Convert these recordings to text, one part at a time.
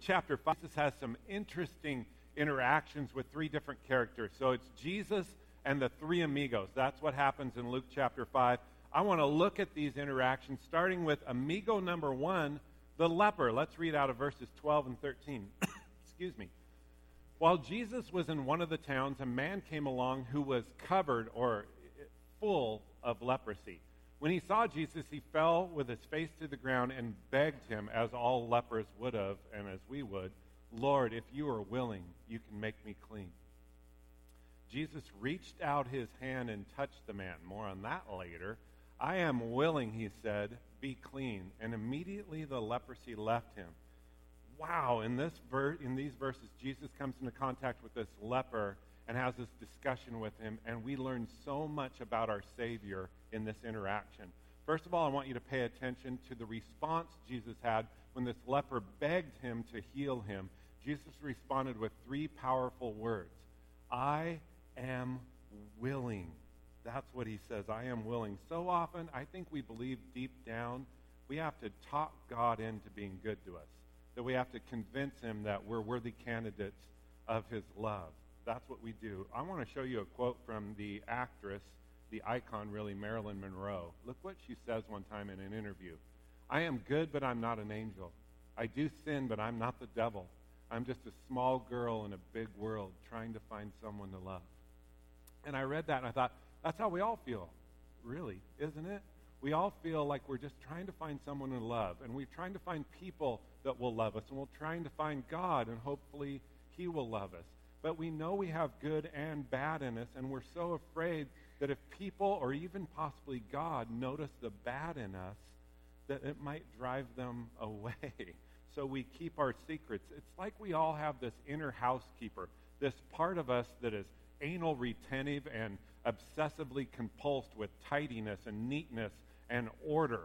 chapter 5, Jesus has some interesting interactions with three different characters. So it's Jesus and the three amigos. That's what happens in Luke chapter 5. I want to look at these interactions, starting with amigo number one, the leper. Let's read out of verses 12 and 13. Excuse me. While Jesus was in one of the towns, a man came along who was covered or full of leprosy. When he saw Jesus, he fell with his face to the ground and begged him, as all lepers would have, and as we would, Lord, if you are willing, you can make me clean. Jesus reached out his hand and touched the man. More on that later. I am willing, he said, be clean. And immediately the leprosy left him. Wow, in, this ver- in these verses, Jesus comes into contact with this leper and has this discussion with him, and we learn so much about our Savior in this interaction. First of all, I want you to pay attention to the response Jesus had when this leper begged him to heal him. Jesus responded with three powerful words I am willing. That's what he says. I am willing. So often, I think we believe deep down we have to talk God into being good to us, that we have to convince him that we're worthy candidates of his love that's what we do. I want to show you a quote from the actress, the icon, really, Marilyn Monroe. Look what she says one time in an interview I am good, but I'm not an angel. I do sin, but I'm not the devil. I'm just a small girl in a big world trying to find someone to love. And I read that and I thought, that's how we all feel, really, isn't it? We all feel like we're just trying to find someone to love, and we're trying to find people that will love us, and we're trying to find God, and hopefully He will love us but we know we have good and bad in us, and we're so afraid that if people or even possibly God notice the bad in us, that it might drive them away. So we keep our secrets. It's like we all have this inner housekeeper, this part of us that is anal retentive and obsessively compulsed with tidiness and neatness and order.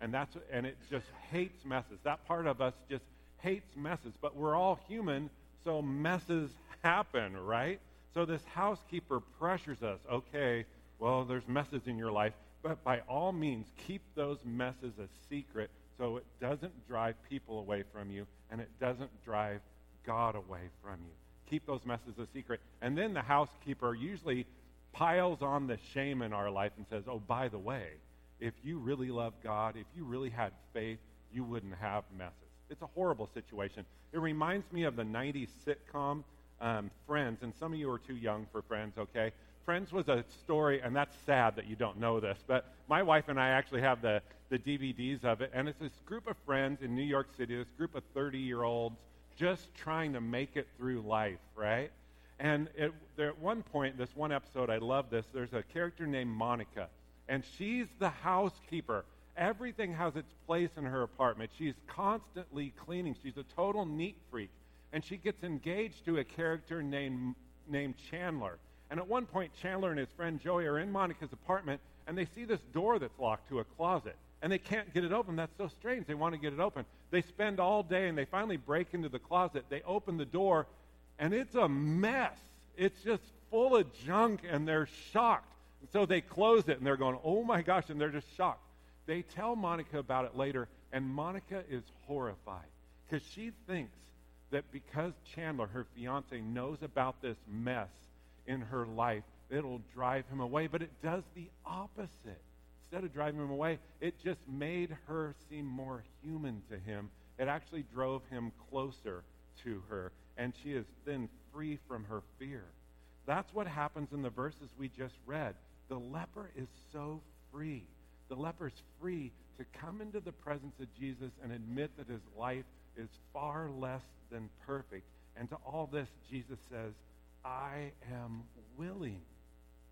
And that's and it just hates messes. That part of us just hates messes, but we're all human, so messes happen, right? So this housekeeper pressures us. Okay, well, there's messes in your life, but by all means, keep those messes a secret so it doesn't drive people away from you and it doesn't drive God away from you. Keep those messes a secret. And then the housekeeper usually piles on the shame in our life and says, oh, by the way, if you really love God, if you really had faith, you wouldn't have messes. It's a horrible situation. It reminds me of the 90s sitcom um, Friends, and some of you are too young for Friends, okay? Friends was a story, and that's sad that you don't know this, but my wife and I actually have the, the DVDs of it, and it's this group of friends in New York City, this group of 30 year olds just trying to make it through life, right? And it, there, at one point, this one episode, I love this, there's a character named Monica, and she's the housekeeper. Everything has its place in her apartment. She's constantly cleaning. She's a total neat freak and she gets engaged to a character named, named Chandler. And at one point, Chandler and his friend Joey are in Monica's apartment, and they see this door that's locked to a closet. And they can't get it open. That's so strange. They want to get it open. They spend all day, and they finally break into the closet. They open the door, and it's a mess. It's just full of junk, and they're shocked. And so they close it, and they're going, oh my gosh, and they're just shocked. They tell Monica about it later, and Monica is horrified because she thinks that because Chandler, her fiance, knows about this mess in her life, it'll drive him away. But it does the opposite. Instead of driving him away, it just made her seem more human to him. It actually drove him closer to her, and she is then free from her fear. That's what happens in the verses we just read. The leper is so free. The leper is free to come into the presence of Jesus and admit that his life is far less than perfect. And to all this, Jesus says, I am willing.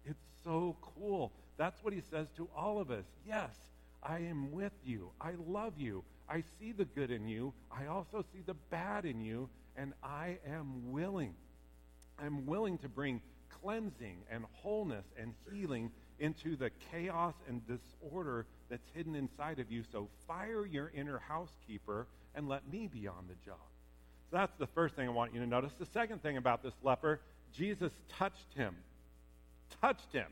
It's so cool. That's what he says to all of us. Yes, I am with you. I love you. I see the good in you. I also see the bad in you. And I am willing. I'm willing to bring cleansing and wholeness and healing into the chaos and disorder that's hidden inside of you. So fire your inner housekeeper and let me be on the job. So that's the first thing I want you to notice. The second thing about this leper, Jesus touched him. Touched him.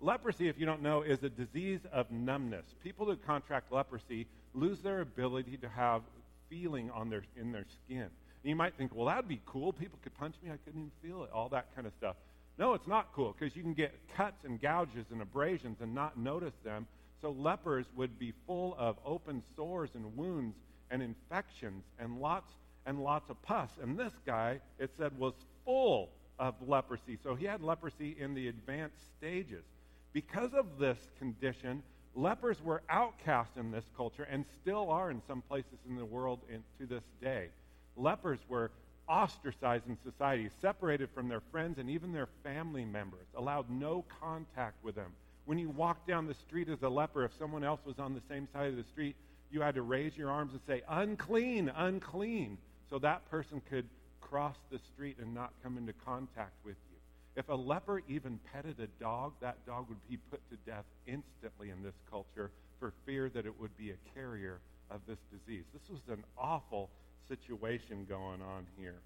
Leprosy, if you don't know, is a disease of numbness. People who contract leprosy lose their ability to have feeling on their, in their skin. And you might think, well, that'd be cool. People could punch me. I couldn't even feel it. All that kind of stuff. No, it's not cool because you can get cuts and gouges and abrasions and not notice them. So lepers would be full of open sores and wounds and infections and lots and lots of pus. And this guy, it said, was full of leprosy. So he had leprosy in the advanced stages. Because of this condition, lepers were outcast in this culture and still are in some places in the world in, to this day. Lepers were ostracized in society, separated from their friends and even their family members, allowed no contact with them. When you walked down the street as a leper, if someone else was on the same side of the street, you had to raise your arms and say, unclean, unclean, so that person could cross the street and not come into contact with you. If a leper even petted a dog, that dog would be put to death instantly in this culture for fear that it would be a carrier of this disease. This was an awful situation going on here.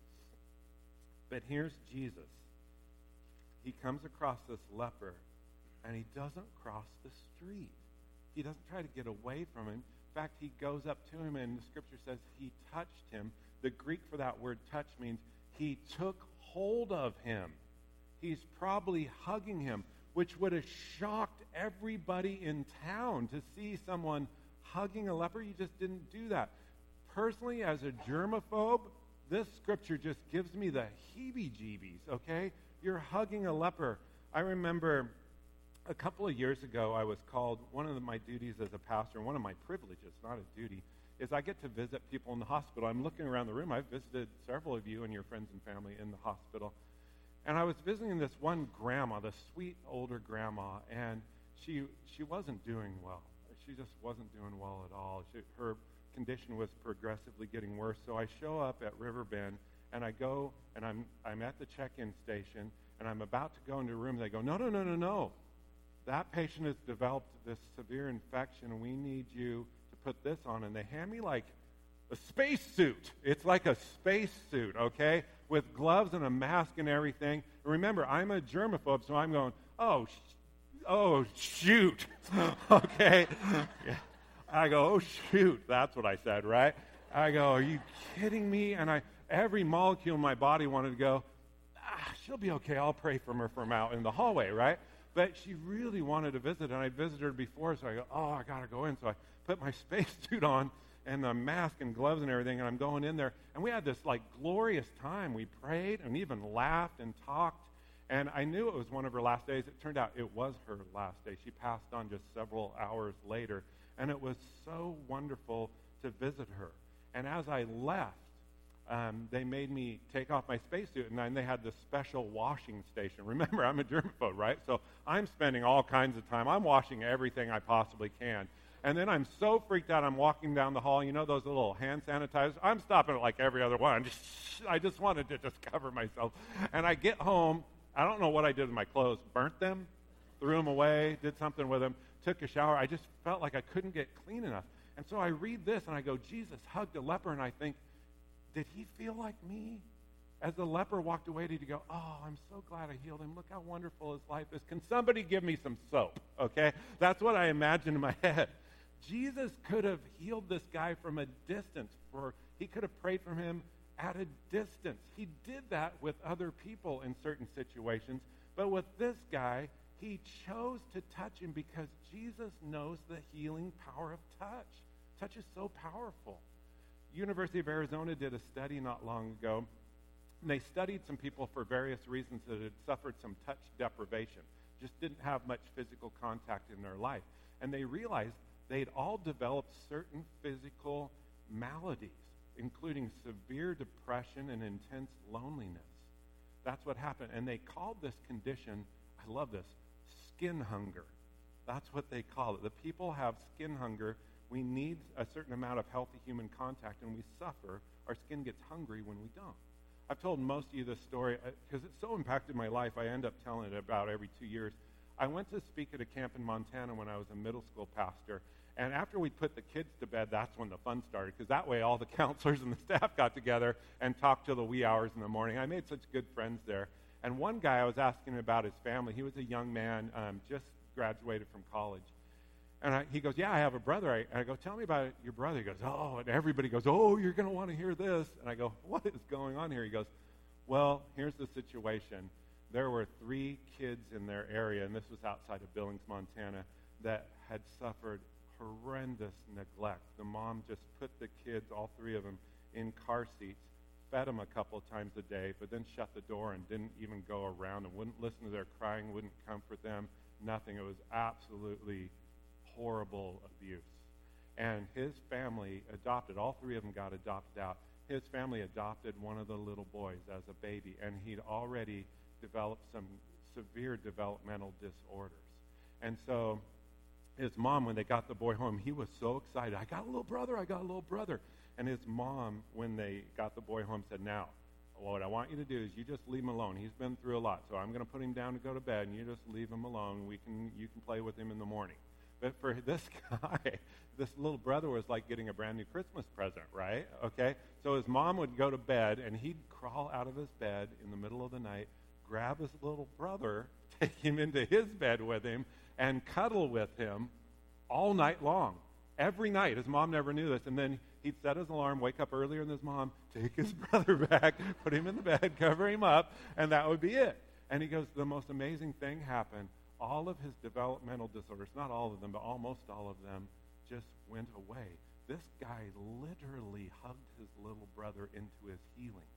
But here's Jesus. He comes across this leper, and he doesn't cross the street. He doesn't try to get away from him. In fact, he goes up to him, and the scripture says he touched him. The Greek for that word touch means he took hold of him. He's probably hugging him, which would have shocked everybody in town to see someone hugging a leper. You just didn't do that personally, as a germaphobe, this scripture just gives me the heebie jeebies, okay? You're hugging a leper. I remember a couple of years ago, I was called, one of my duties as a pastor, one of my privileges, not a duty, is I get to visit people in the hospital. I'm looking around the room. I've visited several of you and your friends and family in the hospital. And I was visiting this one grandma, the sweet older grandma, and she, she wasn't doing well. She just wasn't doing well at all. She, her condition was progressively getting worse. So I show up at Riverbend and I go and I'm, I'm at the check in station and I'm about to go into a room. They go, No, no, no, no, no. That patient has developed this severe infection we need you put this on. And they hand me like a space suit. It's like a space suit, okay? With gloves and a mask and everything. Remember, I'm a germaphobe, so I'm going, Oh, sh- oh, shoot. okay? Yeah. I go, oh, shoot. That's what I said, right? I go, are you kidding me? And I, every molecule in my body wanted to go, ah, she'll be okay. I'll pray for her from out in the hallway, right? But she really wanted to visit, and I'd visited her before, so I go, oh, I got to go in. So I put my spacesuit on and the mask and gloves and everything, and I'm going in there. And we had this, like, glorious time. We prayed and even laughed and talked. And I knew it was one of her last days. It turned out it was her last day. She passed on just several hours later. And it was so wonderful to visit her. And as I left, um, they made me take off my spacesuit, and then they had this special washing station. Remember, I'm a germaphobe, right? So I'm spending all kinds of time. I'm washing everything I possibly can. And then I'm so freaked out, I'm walking down the hall. You know those little hand sanitizers? I'm stopping at like every other one. Just, I just wanted to just cover myself. And I get home. I don't know what I did with my clothes. Burnt them, threw them away, did something with them took a shower, I just felt like I couldn't get clean enough. And so I read this and I go, Jesus hugged a leper, and I think, did he feel like me? As the leper walked away, did he go, Oh, I'm so glad I healed him. Look how wonderful his life is. Can somebody give me some soap? Okay? That's what I imagine in my head. Jesus could have healed this guy from a distance, for he could have prayed for him at a distance. He did that with other people in certain situations, but with this guy, he chose to touch him because Jesus knows the healing power of touch. Touch is so powerful. University of Arizona did a study not long ago. And they studied some people for various reasons that had suffered some touch deprivation, just didn't have much physical contact in their life. And they realized they'd all developed certain physical maladies, including severe depression and intense loneliness. That's what happened. And they called this condition, I love this, skin hunger. That's what they call it. The people have skin hunger. We need a certain amount of healthy human contact, and we suffer. Our skin gets hungry when we don't. I've told most of you this story because uh, it's so impacted my life. I end up telling it about every two years. I went to speak at a camp in Montana when I was a middle school pastor. And after we put the kids to bed, that's when the fun started, because that way all the counselors and the staff got together and talked till the wee hours in the morning. I made such good friends there. And one guy, I was asking about his family. He was a young man, um, just graduated from college. And I, he goes, Yeah, I have a brother. I, I go, Tell me about your brother. He goes, Oh, and everybody goes, Oh, you're going to want to hear this. And I go, What is going on here? He goes, Well, here's the situation. There were three kids in their area, and this was outside of Billings, Montana, that had suffered horrendous neglect. The mom just put the kids, all three of them, in car seats, fed them a couple times a day, but then shut the door and didn't even go around and wouldn't listen to their crying, wouldn't comfort them, nothing. It was absolutely horrible abuse. And his family adopted, all three of them got adopted out. His family adopted one of the little boys as a baby, and he'd already developed some severe developmental disorders. And so his mom, when they got the boy home, he was so excited. I got a little brother, I got a little brother. And his mom, when they got the boy home, said, Now, what I want you to do is you just leave him alone. He's been through a lot, so I'm going to put him down to go to bed, and you just leave him alone. We can, you can play with him in the morning. But for this guy, this little brother was like getting a brand new Christmas present, right? Okay? So his mom would go to bed, and he'd crawl out of his bed in the middle of the night, grab his little brother, take him into his bed with him, and cuddle with him all night long. Every night. His mom never knew this. And then he'd set his alarm, wake up earlier than his mom, take his brother back, put him in the bed, cover him up, and that would be it. And he goes, the most amazing thing happened all of his developmental disorders, not all of them, but almost all of them, just went away. This guy literally hugged his little brother into his healing.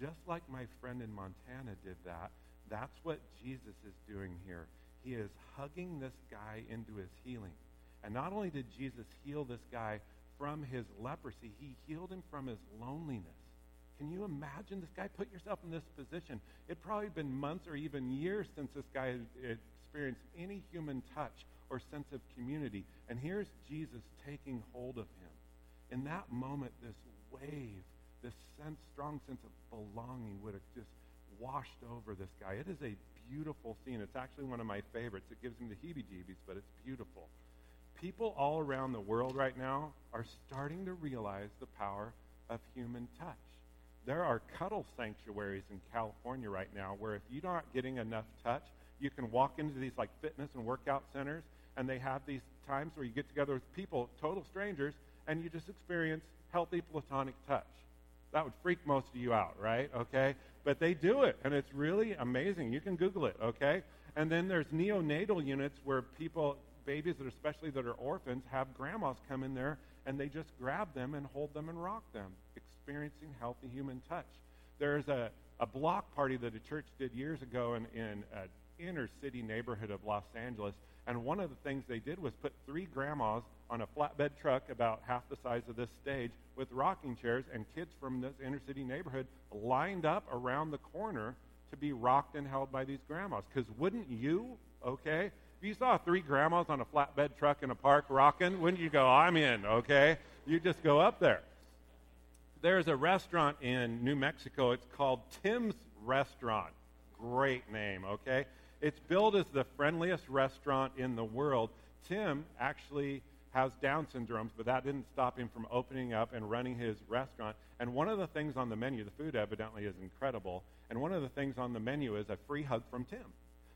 Just like my friend in Montana did that, that's what Jesus is doing here. He is hugging this guy into his healing. And not only did Jesus heal this guy from his leprosy, he healed him from his loneliness. Can you imagine this guy? Put yourself in this position. It probably been months or even years since this guy had experienced any human touch or sense of community. And here's Jesus taking hold of him. In that moment, this wave, this sense, strong sense of belonging would have just washed over this guy. It is a beautiful scene. It's actually one of my favorites. It gives me the heebie jeebies, but it's beautiful. People all around the world right now are starting to realize the power of human touch. There are cuddle sanctuaries in California right now where if you're not getting enough touch, you can walk into these like fitness and workout centers, and they have these times where you get together with people, total strangers, and you just experience healthy platonic touch. That would freak most of you out, right? Okay? But they do it, and it's really amazing. You can Google it, okay? And then there's neonatal units where people, babies that are especially that are orphans, have grandmas come in there and they just grab them and hold them and rock them, experiencing healthy human touch. There's a, a block party that a church did years ago in, in a inner city neighborhood of Los Angeles. And one of the things they did was put three grandmas on a flatbed truck about half the size of this stage with rocking chairs, and kids from this inner city neighborhood lined up around the corner to be rocked and held by these grandmas. Because wouldn't you, okay? If you saw three grandmas on a flatbed truck in a park rocking, wouldn't you go, I'm in, okay? You just go up there. There's a restaurant in New Mexico. It's called Tim's Restaurant. Great name, okay? It's billed as the friendliest restaurant in the world. Tim actually has Down syndrome, but that didn't stop him from opening up and running his restaurant. And one of the things on the menu, the food evidently is incredible, and one of the things on the menu is a free hug from Tim.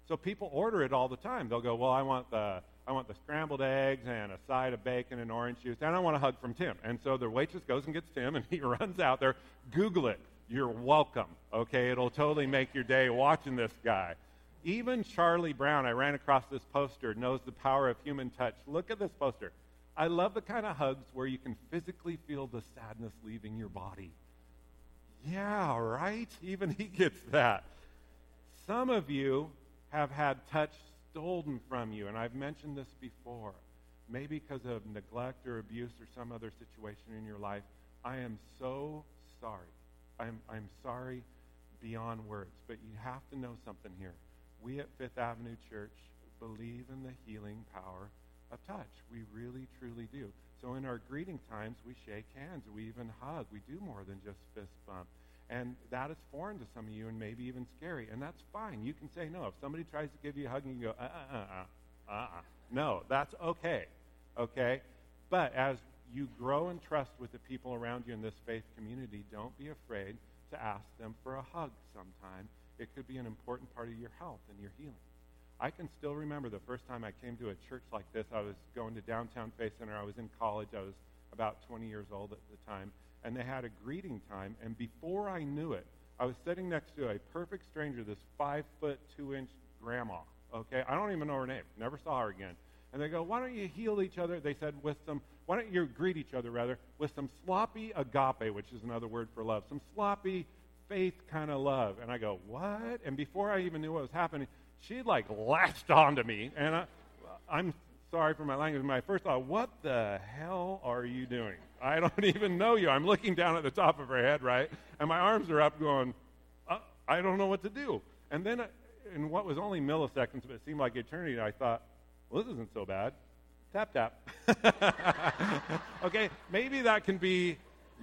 So people order it all the time. They'll go, "Well, I want the I want the scrambled eggs and a side of bacon and orange juice, and I want a hug from Tim." And so the waitress goes and gets Tim, and he runs out there. Google it. You're welcome. Okay, it'll totally make your day watching this guy. Even Charlie Brown, I ran across this poster, knows the power of human touch. Look at this poster. I love the kind of hugs where you can physically feel the sadness leaving your body. Yeah, right? Even he gets that. Some of you have had touch stolen from you, and I've mentioned this before. Maybe because of neglect or abuse or some other situation in your life. I am so sorry. I'm, I'm sorry beyond words, but you have to know something here we at Fifth Avenue Church believe in the healing power of touch. We really, truly do. So in our greeting times, we shake hands. We even hug. We do more than just fist bump. And that is foreign to some of you and maybe even scary. And that's fine. You can say no. If somebody tries to give you a hug and you go, uh uh uh, uh uh. No, that's okay. Okay? But as you grow in trust with the people around you in this faith community, don't be afraid to ask them for a hug sometime it could be an important part of your health and your healing. I can still remember the first time I came to a church like this. I was going to downtown Faith Center. I was in college. I was about 20 years old at the time. And they had a greeting time. And before I knew it, I was sitting next to a perfect stranger, this five foot, two inch grandma. Okay? I don't even know her name. Never saw her again. And they go, why don't you heal each other? They said, with some, why don't you greet each other, rather, with some sloppy agape, which is another word for love, some sloppy faith kind of love. And I go, what? And before I even knew what was happening, she like latched onto me. And I, I'm sorry for my language. My first thought, what the hell are you doing? I don't even know you. I'm looking down at the top of her head, right? And my arms are up going, uh, I don't know what to do. And then, uh, in what was only milliseconds, but it seemed like eternity, I thought, well, this isn't so bad. Tap, tap. okay, maybe that can be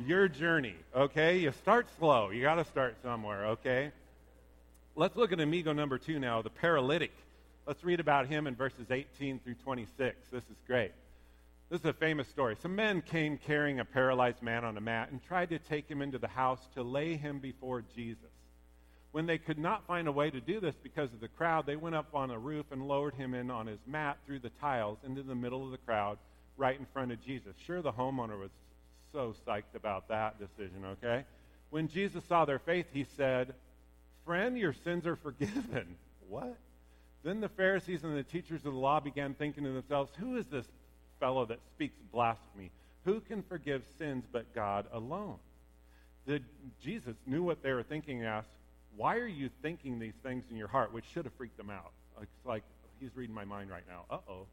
your journey, okay? You start slow. You got to start somewhere, okay? Let's look at amigo number two now, the paralytic. Let's read about him in verses 18 through 26. This is great. This is a famous story. Some men came carrying a paralyzed man on a mat and tried to take him into the house to lay him before Jesus. When they could not find a way to do this because of the crowd, they went up on a roof and lowered him in on his mat through the tiles into the middle of the crowd right in front of Jesus. Sure, the homeowner was so psyched about that decision, okay? When Jesus saw their faith, he said, Friend, your sins are forgiven. what? Then the Pharisees and the teachers of the law began thinking to themselves, Who is this fellow that speaks blasphemy? Who can forgive sins but God alone? The, Jesus knew what they were thinking and asked, why are you thinking these things in your heart, which should have freaked them out? It's like, he's reading my mind right now. Uh oh.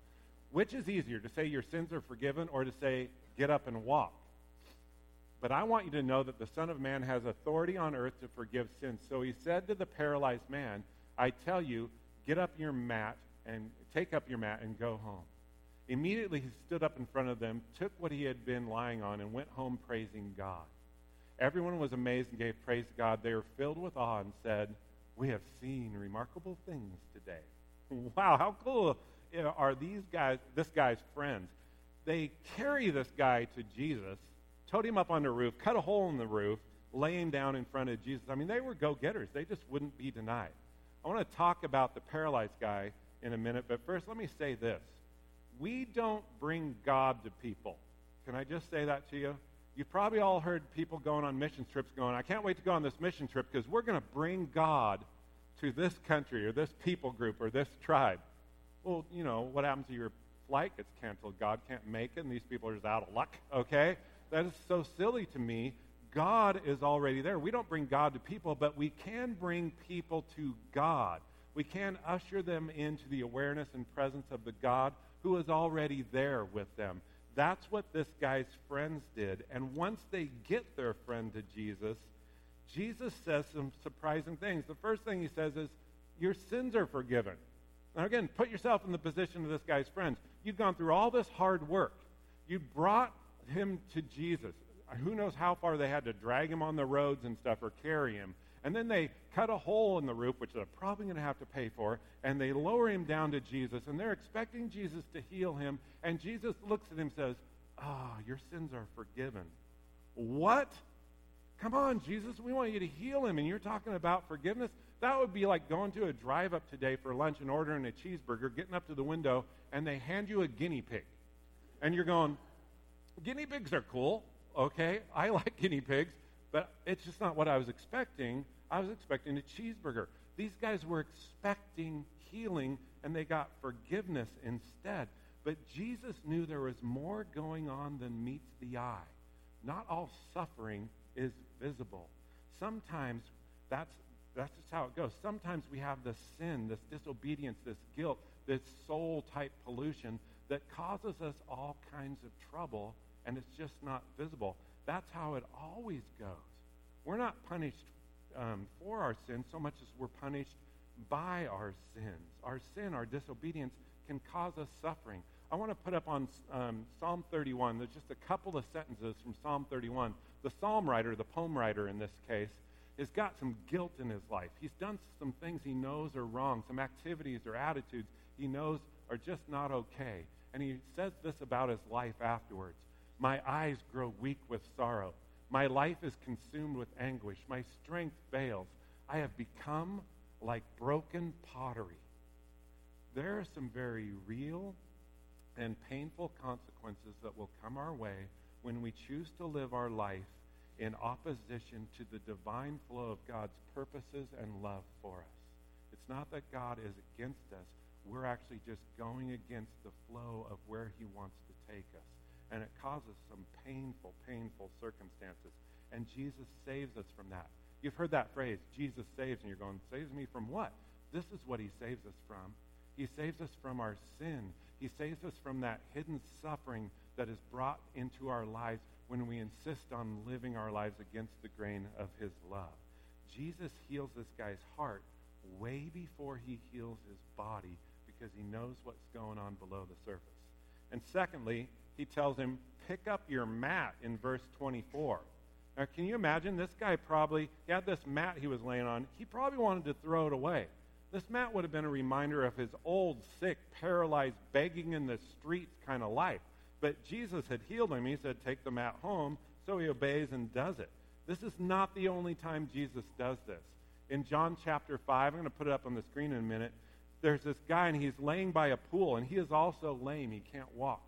Which is easier, to say your sins are forgiven or to say, get up and walk? But I want you to know that the Son of Man has authority on earth to forgive sins. So he said to the paralyzed man, I tell you, get up your mat and take up your mat and go home. Immediately he stood up in front of them, took what he had been lying on, and went home praising God. Everyone was amazed and gave praise to God. They were filled with awe and said, We have seen remarkable things today. Wow, how cool are these guys, this guy's friends? They carry this guy to Jesus, towed him up on the roof, cut a hole in the roof, lay him down in front of Jesus. I mean, they were go getters. They just wouldn't be denied. I want to talk about the paralyzed guy in a minute, but first let me say this. We don't bring God to people. Can I just say that to you? You've probably all heard people going on mission trips going, I can't wait to go on this mission trip because we're going to bring God to this country or this people group or this tribe. Well, you know, what happens to your flight gets canceled? God can't make it, and these people are just out of luck, okay? That is so silly to me. God is already there. We don't bring God to people, but we can bring people to God. We can usher them into the awareness and presence of the God who is already there with them. That's what this guy's friends did. And once they get their friend to Jesus, Jesus says some surprising things. The first thing he says is, Your sins are forgiven. Now, again, put yourself in the position of this guy's friends. You've gone through all this hard work. You brought him to Jesus. Who knows how far they had to drag him on the roads and stuff or carry him. And then they cut a hole in the roof, which they're probably going to have to pay for, and they lower him down to Jesus, and they're expecting Jesus to heal him. And Jesus looks at him and says, Ah, oh, your sins are forgiven. What? Come on, Jesus, we want you to heal him, and you're talking about forgiveness? That would be like going to a drive up today for lunch and ordering a cheeseburger, getting up to the window, and they hand you a guinea pig. And you're going, guinea pigs are cool, okay? I like guinea pigs. But it's just not what I was expecting. I was expecting a cheeseburger. These guys were expecting healing, and they got forgiveness instead. But Jesus knew there was more going on than meets the eye. Not all suffering is visible. Sometimes that's, that's just how it goes. Sometimes we have this sin, this disobedience, this guilt, this soul type pollution that causes us all kinds of trouble, and it's just not visible. That's how it always goes. We're not punished um, for our sins so much as we're punished by our sins. Our sin, our disobedience, can cause us suffering. I want to put up on um, Psalm 31. There's just a couple of sentences from Psalm 31. The psalm writer, the poem writer in this case, has got some guilt in his life. He's done some things he knows are wrong, some activities or attitudes he knows are just not okay. And he says this about his life afterwards. My eyes grow weak with sorrow. My life is consumed with anguish. My strength fails. I have become like broken pottery. there are some very real and painful consequences that will come our way when we choose to live our life in opposition to the divine flow of God's purposes and love for us. It's not that God is against us. We're actually just going against the flow of where he wants to take us. And it causes some painful, painful circumstances. And Jesus saves us from that. You've heard that phrase, Jesus saves, and you're going, saves me from what? This is what he saves us from. He saves us from our sin. He saves us from that hidden suffering that is brought into our lives when we insist on living our lives against the grain of his love. Jesus heals this guy's heart way before he heals his body because he knows what's going on below the surface. And secondly, he tells him, pick up your mat in verse 24. Now, can you imagine? This guy probably, he had this mat he was laying on. He probably wanted to throw it away. This mat would have been a reminder of his old, sick, paralyzed, begging in the streets kind of life. But Jesus had healed him. He said, Take the mat home. So he obeys and does it. This is not the only time Jesus does this. In John chapter 5, I'm going to put it up on the screen in a minute. There's this guy, and he's laying by a pool, and he is also lame. He can't walk.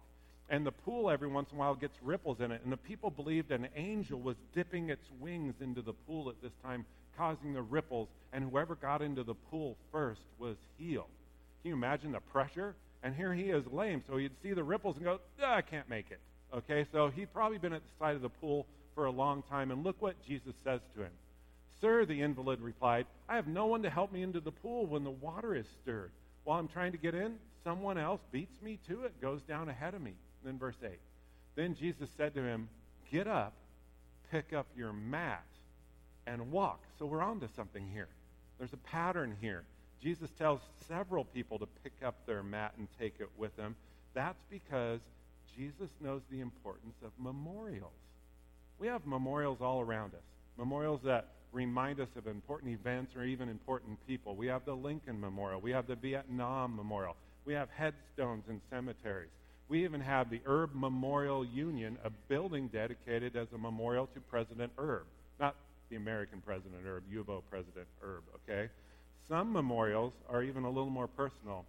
And the pool, every once in a while, gets ripples in it. And the people believed an angel was dipping its wings into the pool at this time, causing the ripples. And whoever got into the pool first was healed. Can you imagine the pressure? And here he is lame, so he'd see the ripples and go, ah, I can't make it. Okay, so he'd probably been at the side of the pool for a long time. And look what Jesus says to him. Sir, the invalid replied, I have no one to help me into the pool when the water is stirred. While I'm trying to get in, someone else beats me to it, goes down ahead of me. Then verse 8. Then Jesus said to him, Get up, pick up your mat, and walk. So we're on to something here. There's a pattern here. Jesus tells several people to pick up their mat and take it with them. That's because Jesus knows the importance of memorials. We have memorials all around us. Memorials that remind us of important events or even important people. We have the Lincoln Memorial. We have the Vietnam Memorial. We have headstones in cemeteries. We even have the Erb Memorial Union, a building dedicated as a memorial to President Erb. Not the American President Erb, U of O President Erb, okay? Some memorials are even a little more personal.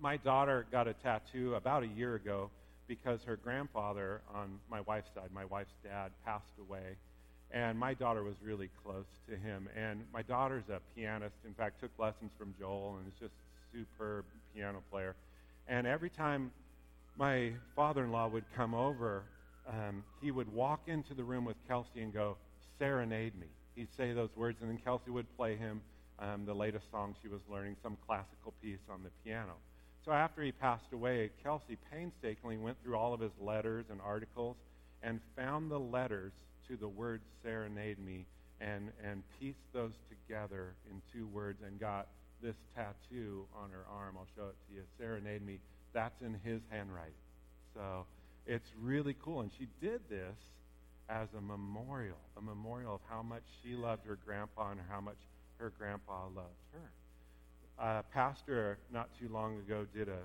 My daughter got a tattoo about a year ago because her grandfather on my wife's side, my wife's dad, passed away and my daughter was really close to him. And my daughter's a pianist. In fact, took lessons from Joel and is just a superb piano player. And every time my father-in-law would come over, um, he would walk into the room with Kelsey and go, serenade me. He'd say those words, and then Kelsey would play him um, the latest song she was learning, some classical piece on the piano. So after he passed away, Kelsey painstakingly went through all of his letters and articles and found the letters to the word serenade me and, and pieced those together in two words and got this tattoo on her arm. I'll show it to you. Serenade me. That's in his handwriting. So it's really cool. And she did this as a memorial, a memorial of how much she loved her grandpa and how much her grandpa loved her. A pastor not too long ago did a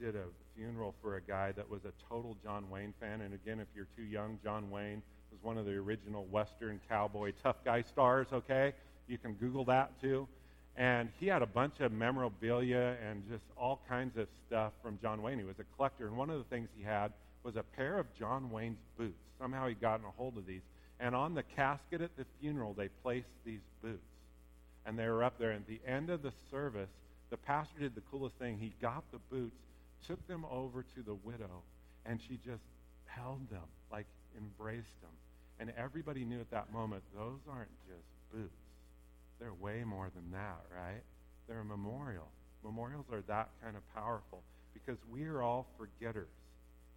did a funeral for a guy that was a total John Wayne fan. And again, if you're too young, John Wayne was one of the original Western cowboy tough guy stars, okay? You can Google that too. And he had a bunch of memorabilia and just all kinds of stuff from John Wayne. He was a collector. And one of the things he had was a pair of John Wayne's boots. Somehow he'd gotten a hold of these. And on the casket at the funeral, they placed these boots. And they were up there. And at the end of the service, the pastor did the coolest thing. He got the boots, took them over to the widow, and she just held them like embraced them. And everybody knew at that moment, those aren't just boots. They're way more than that, right? They're a memorial. Memorials are that kind of powerful because we are all forgetters.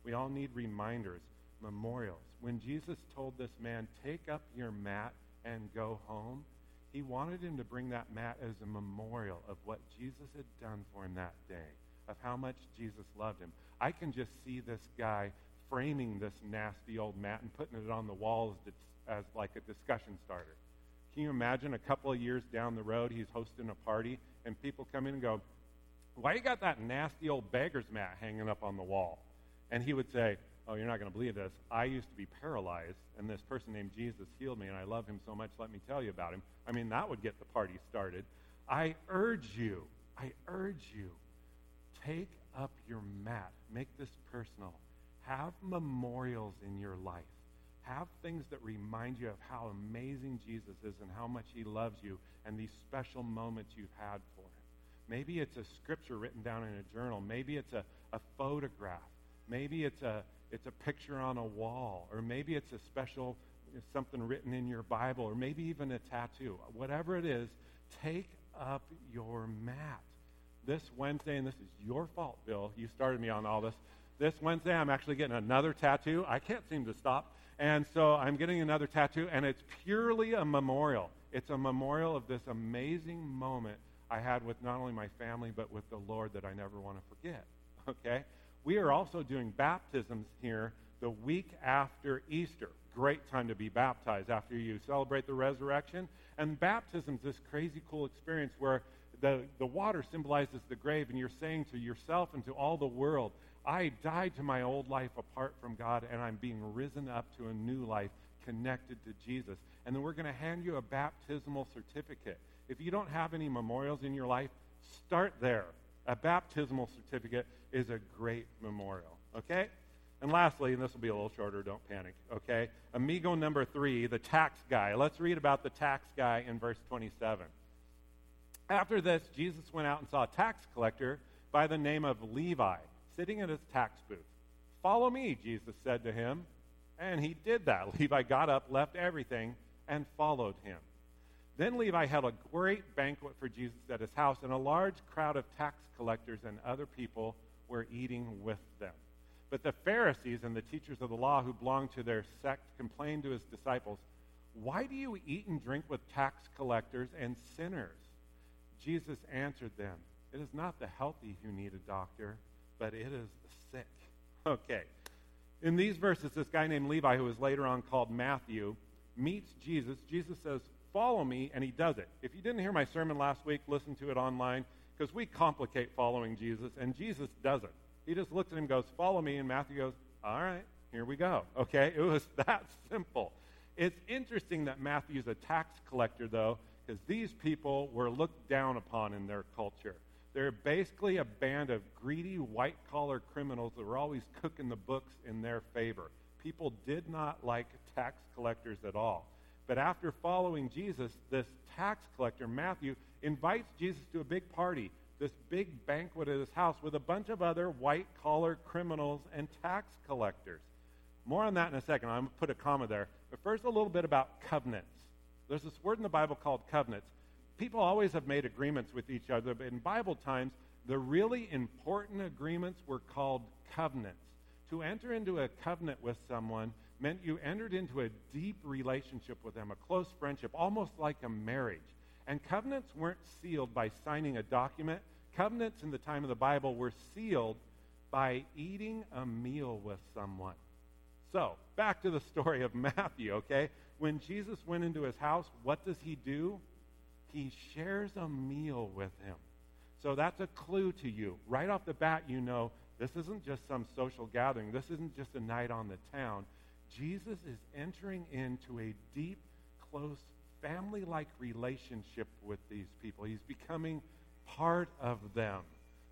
We all need reminders, memorials. When Jesus told this man, take up your mat and go home, he wanted him to bring that mat as a memorial of what Jesus had done for him that day, of how much Jesus loved him. I can just see this guy framing this nasty old mat and putting it on the wall as, as like a discussion starter. Can you imagine a couple of years down the road, he's hosting a party, and people come in and go, Why you got that nasty old beggar's mat hanging up on the wall? And he would say, Oh, you're not going to believe this. I used to be paralyzed, and this person named Jesus healed me, and I love him so much. Let me tell you about him. I mean, that would get the party started. I urge you, I urge you take up your mat. Make this personal. Have memorials in your life. Have things that remind you of how amazing Jesus is and how much he loves you and these special moments you've had for him. Maybe it's a scripture written down in a journal. Maybe it's a, a photograph. Maybe it's a, it's a picture on a wall. Or maybe it's a special something written in your Bible. Or maybe even a tattoo. Whatever it is, take up your mat. This Wednesday, and this is your fault, Bill. You started me on all this. This Wednesday, I'm actually getting another tattoo. I can't seem to stop. And so I'm getting another tattoo, and it's purely a memorial. It's a memorial of this amazing moment I had with not only my family, but with the Lord that I never want to forget. Okay? We are also doing baptisms here the week after Easter. Great time to be baptized after you celebrate the resurrection. And baptism is this crazy cool experience where the, the water symbolizes the grave, and you're saying to yourself and to all the world, I died to my old life apart from God, and I'm being risen up to a new life connected to Jesus. And then we're going to hand you a baptismal certificate. If you don't have any memorials in your life, start there. A baptismal certificate is a great memorial. Okay? And lastly, and this will be a little shorter, don't panic, okay? Amigo number three, the tax guy. Let's read about the tax guy in verse 27. After this, Jesus went out and saw a tax collector by the name of Levi sitting at his tax booth. Follow me, Jesus said to him. And he did that. Levi got up, left everything, and followed him. Then Levi held a great banquet for Jesus at his house, and a large crowd of tax collectors and other people were eating with them. But the Pharisees and the teachers of the law who belonged to their sect complained to his disciples, Why do you eat and drink with tax collectors and sinners? Jesus answered them, It is not the healthy who need a doctor but it is the sick. Okay. In these verses, this guy named Levi, who is later on called Matthew, meets Jesus. Jesus says, Follow me, and he does it. If you didn't hear my sermon last week, listen to it online, because we complicate following Jesus, and Jesus doesn't. He just looks at him and goes, Follow me, and Matthew goes, All right, here we go. Okay? It was that simple. It's interesting that Matthew's a tax collector, though, because these people were looked down upon in their culture. They're basically a band of greedy, white collar criminals that were always cooking the books in their favor. People did not like tax collectors at all. But after following Jesus, this tax collector, Matthew, invites Jesus to a big party, this big banquet at his house with a bunch of other white collar criminals and tax collectors. More on that in a second. I'm going to put a comma there. But first, a little bit about covenants. There's this word in the Bible called covenants people always have made agreements with each other, but in Bible times, the really important agreements were called covenants. To enter into a covenant with someone meant you entered into a deep relationship with them, a close friendship, almost like a marriage. And covenants weren't sealed by signing a document. Covenants in the time of the Bible were sealed by eating a meal with someone. So, back to the story of Matthew, okay? When Jesus went into his house, what does he do? He shares a meal with him. So that's a clue to you. Right off the bat, you know this isn't just some social gathering, this isn't just a night on the town. Jesus is entering into a deep, close, family like relationship with these people. He's becoming part of them.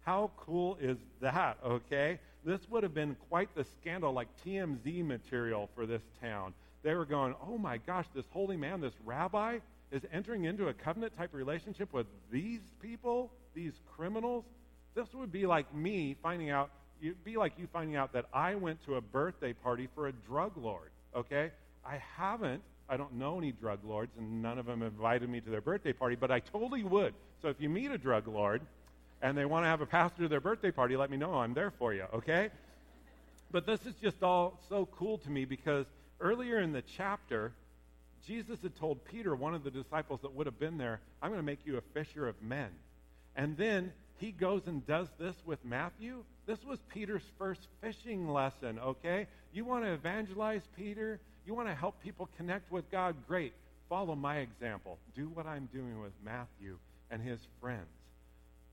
How cool is that, okay? This would have been quite the scandal, like TMZ material for this town. They were going, oh my gosh, this holy man, this rabbi, is entering into a covenant type relationship with these people, these criminals. This would be like me finding out, it'd be like you finding out that I went to a birthday party for a drug lord, okay? I haven't, I don't know any drug lords, and none of them invited me to their birthday party, but I totally would. So if you meet a drug lord and they want to have a pastor to their birthday party, let me know. I'm there for you, okay? But this is just all so cool to me because earlier in the chapter, Jesus had told Peter, one of the disciples that would have been there, I'm going to make you a fisher of men. And then he goes and does this with Matthew. This was Peter's first fishing lesson, okay? You want to evangelize Peter? You want to help people connect with God? Great. Follow my example. Do what I'm doing with Matthew and his friends.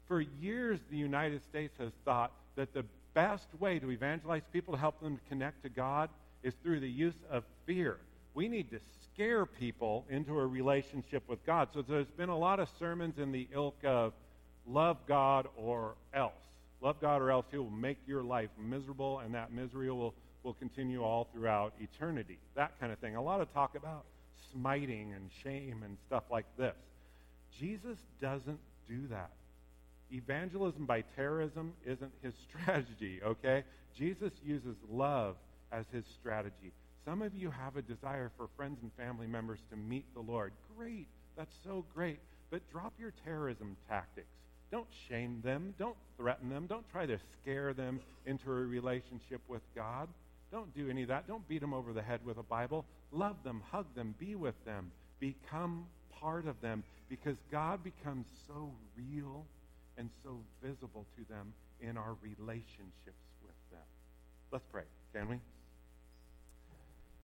For years, the United States has thought that the best way to evangelize people to help them connect to God is through the use of fear. We need to scare people into a relationship with God. So there's been a lot of sermons in the ilk of love God or else. Love God, or else He will make your life miserable, and that misery will, will continue all throughout eternity. That kind of thing. A lot of talk about smiting and shame and stuff like this. Jesus doesn't do that. Evangelism by terrorism isn't his strategy, okay? Jesus uses love as his strategy. Some of you have a desire for friends and family members to meet the Lord. Great. That's so great. But drop your terrorism tactics. Don't shame them. Don't threaten them. Don't try to scare them into a relationship with God. Don't do any of that. Don't beat them over the head with a Bible. Love them, hug them, be with them, become part of them because God becomes so real and so visible to them in our relationships with them. Let's pray, can we?